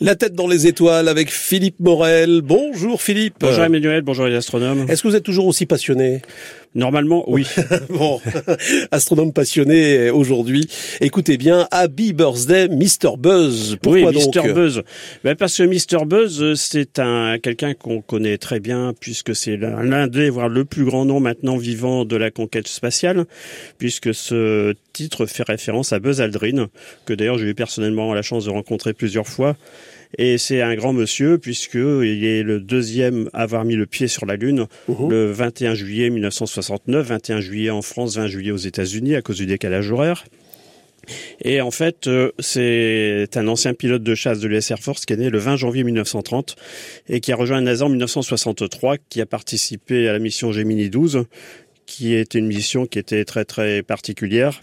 La tête dans les étoiles avec Philippe Morel. Bonjour Philippe. Bonjour Emmanuel, bonjour les astronomes. Est-ce que vous êtes toujours aussi passionné Normalement, oui. bon, astronome passionné aujourd'hui. Écoutez bien, Happy Birthday, Mr Buzz. Pourquoi oui, Mr Buzz. Ben parce que Mr Buzz, c'est un quelqu'un qu'on connaît très bien puisque c'est l'un des, voire le plus grand nom maintenant vivant de la conquête spatiale, puisque ce titre fait référence à Buzz Aldrin, que d'ailleurs j'ai eu personnellement la chance de rencontrer plusieurs fois. Et c'est un grand monsieur puisqu'il est le deuxième à avoir mis le pied sur la Lune mhm. le 21 juillet 1969, 21 juillet en France, 20 juillet aux États-Unis à cause du décalage horaire. Et en fait, euh, c'est un ancien pilote de chasse de l'US Air Force qui est né le 20 janvier 1930 et qui a rejoint NASA en 1963, qui a participé à la mission Gemini 12, qui était une mission qui était très très particulière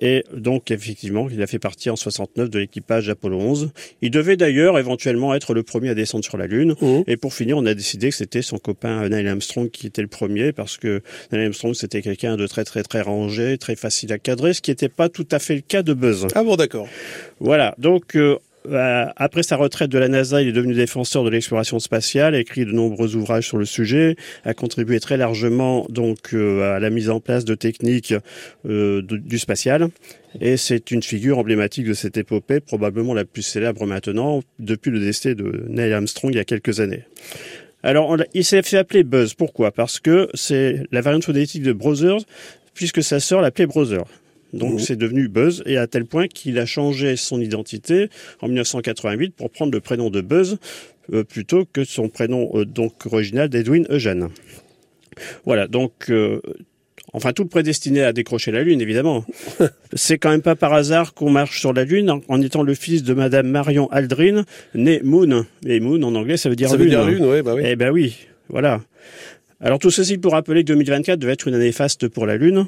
et donc, effectivement, il a fait partie en 69 de l'équipage Apollo 11. Il devait d'ailleurs éventuellement être le premier à descendre sur la Lune. Mmh. Et pour finir, on a décidé que c'était son copain Neil Armstrong qui était le premier parce que Neil Armstrong, c'était quelqu'un de très, très, très rangé, très facile à cadrer, ce qui n'était pas tout à fait le cas de Buzz. Ah bon, d'accord. Voilà. Donc, euh, après sa retraite de la NASA, il est devenu défenseur de l'exploration spatiale, a écrit de nombreux ouvrages sur le sujet, a contribué très largement donc euh, à la mise en place de techniques euh, du spatial. Et c'est une figure emblématique de cette épopée, probablement la plus célèbre maintenant, depuis le décès de Neil Armstrong il y a quelques années. Alors, il s'est fait appeler Buzz. Pourquoi? Parce que c'est la variante phonétique de Brothers, puisque sa sœur l'appelait Brother. Donc mmh. c'est devenu Buzz et à tel point qu'il a changé son identité en 1988 pour prendre le prénom de Buzz euh, plutôt que son prénom euh, donc original d'Edwin Eugène. Voilà, donc euh, enfin tout le prédestiné à décrocher la Lune évidemment. c'est quand même pas par hasard qu'on marche sur la Lune en, étant le fils de Madame Marion Aldrin, née Moon. Et Moon en anglais ça veut dire ça lune. Veut dire lune, oui, bah oui. Eh ben oui, voilà. Alors tout ceci pour rappeler que 2024 devait être une année faste pour la Lune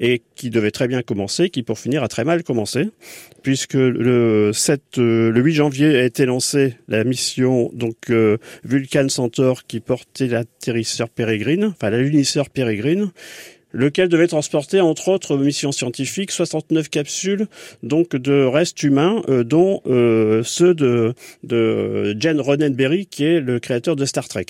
et qui devait très bien commencer, qui pour finir a très mal commencé, puisque le 7, euh, le 8 janvier a été lancée la mission donc euh, Vulcan Centaur qui portait l'atterrisseur Peregrine, enfin la lunisseur Peregrine, lequel devait transporter entre autres missions scientifiques 69 capsules donc de restes humains euh, dont ceux de, de Jen Roddenberry qui est le créateur de Star Trek.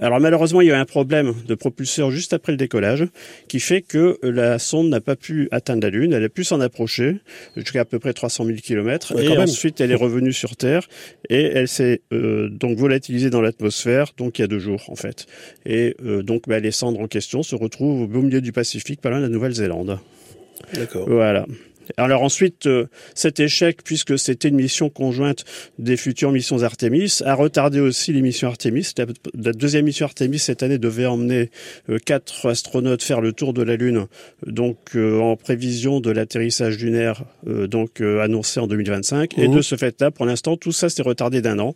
Alors malheureusement, il y a eu un problème de propulseur juste après le décollage qui fait que la sonde n'a pas pu atteindre la Lune. Elle a pu s'en approcher jusqu'à à peu près 300 000 km et ensuite elle est revenue sur Terre et elle s'est euh, donc volatilisée dans l'atmosphère donc il y a deux jours en fait. Et euh, donc bah, les cendres en question se retrouvent au beau milieu du Pacifique, pas loin de la Nouvelle-Zélande. D'accord. Voilà. Alors ensuite, euh, cet échec, puisque c'était une mission conjointe des futures missions Artemis, a retardé aussi les missions Artemis. La, deuxième mission Artemis cette année devait emmener euh, quatre astronautes faire le tour de la Lune, donc euh, en prévision de l'atterrissage lunaire, donc annoncé en 2025. Et mmh. de ce fait-là, pour l'instant, tout ça s'est retardé d'un an.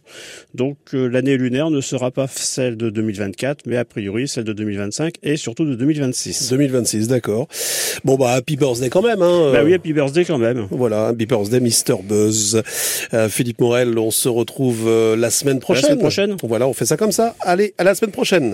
Donc l'année lunaire ne sera pas celle de 2024, mais a priori celle de 2025 et surtout de 2026. 2026, d'accord. Bon bah happy birthday quand même. Hein. Bah oui, happy birthday quand même. Voilà, Happy Birthday Mr Buzz. Euh, Philippe Morel, on se retrouve euh, la semaine prochaine. La semaine prochaine. Voilà, on fait ça comme ça. Allez, à la semaine prochaine.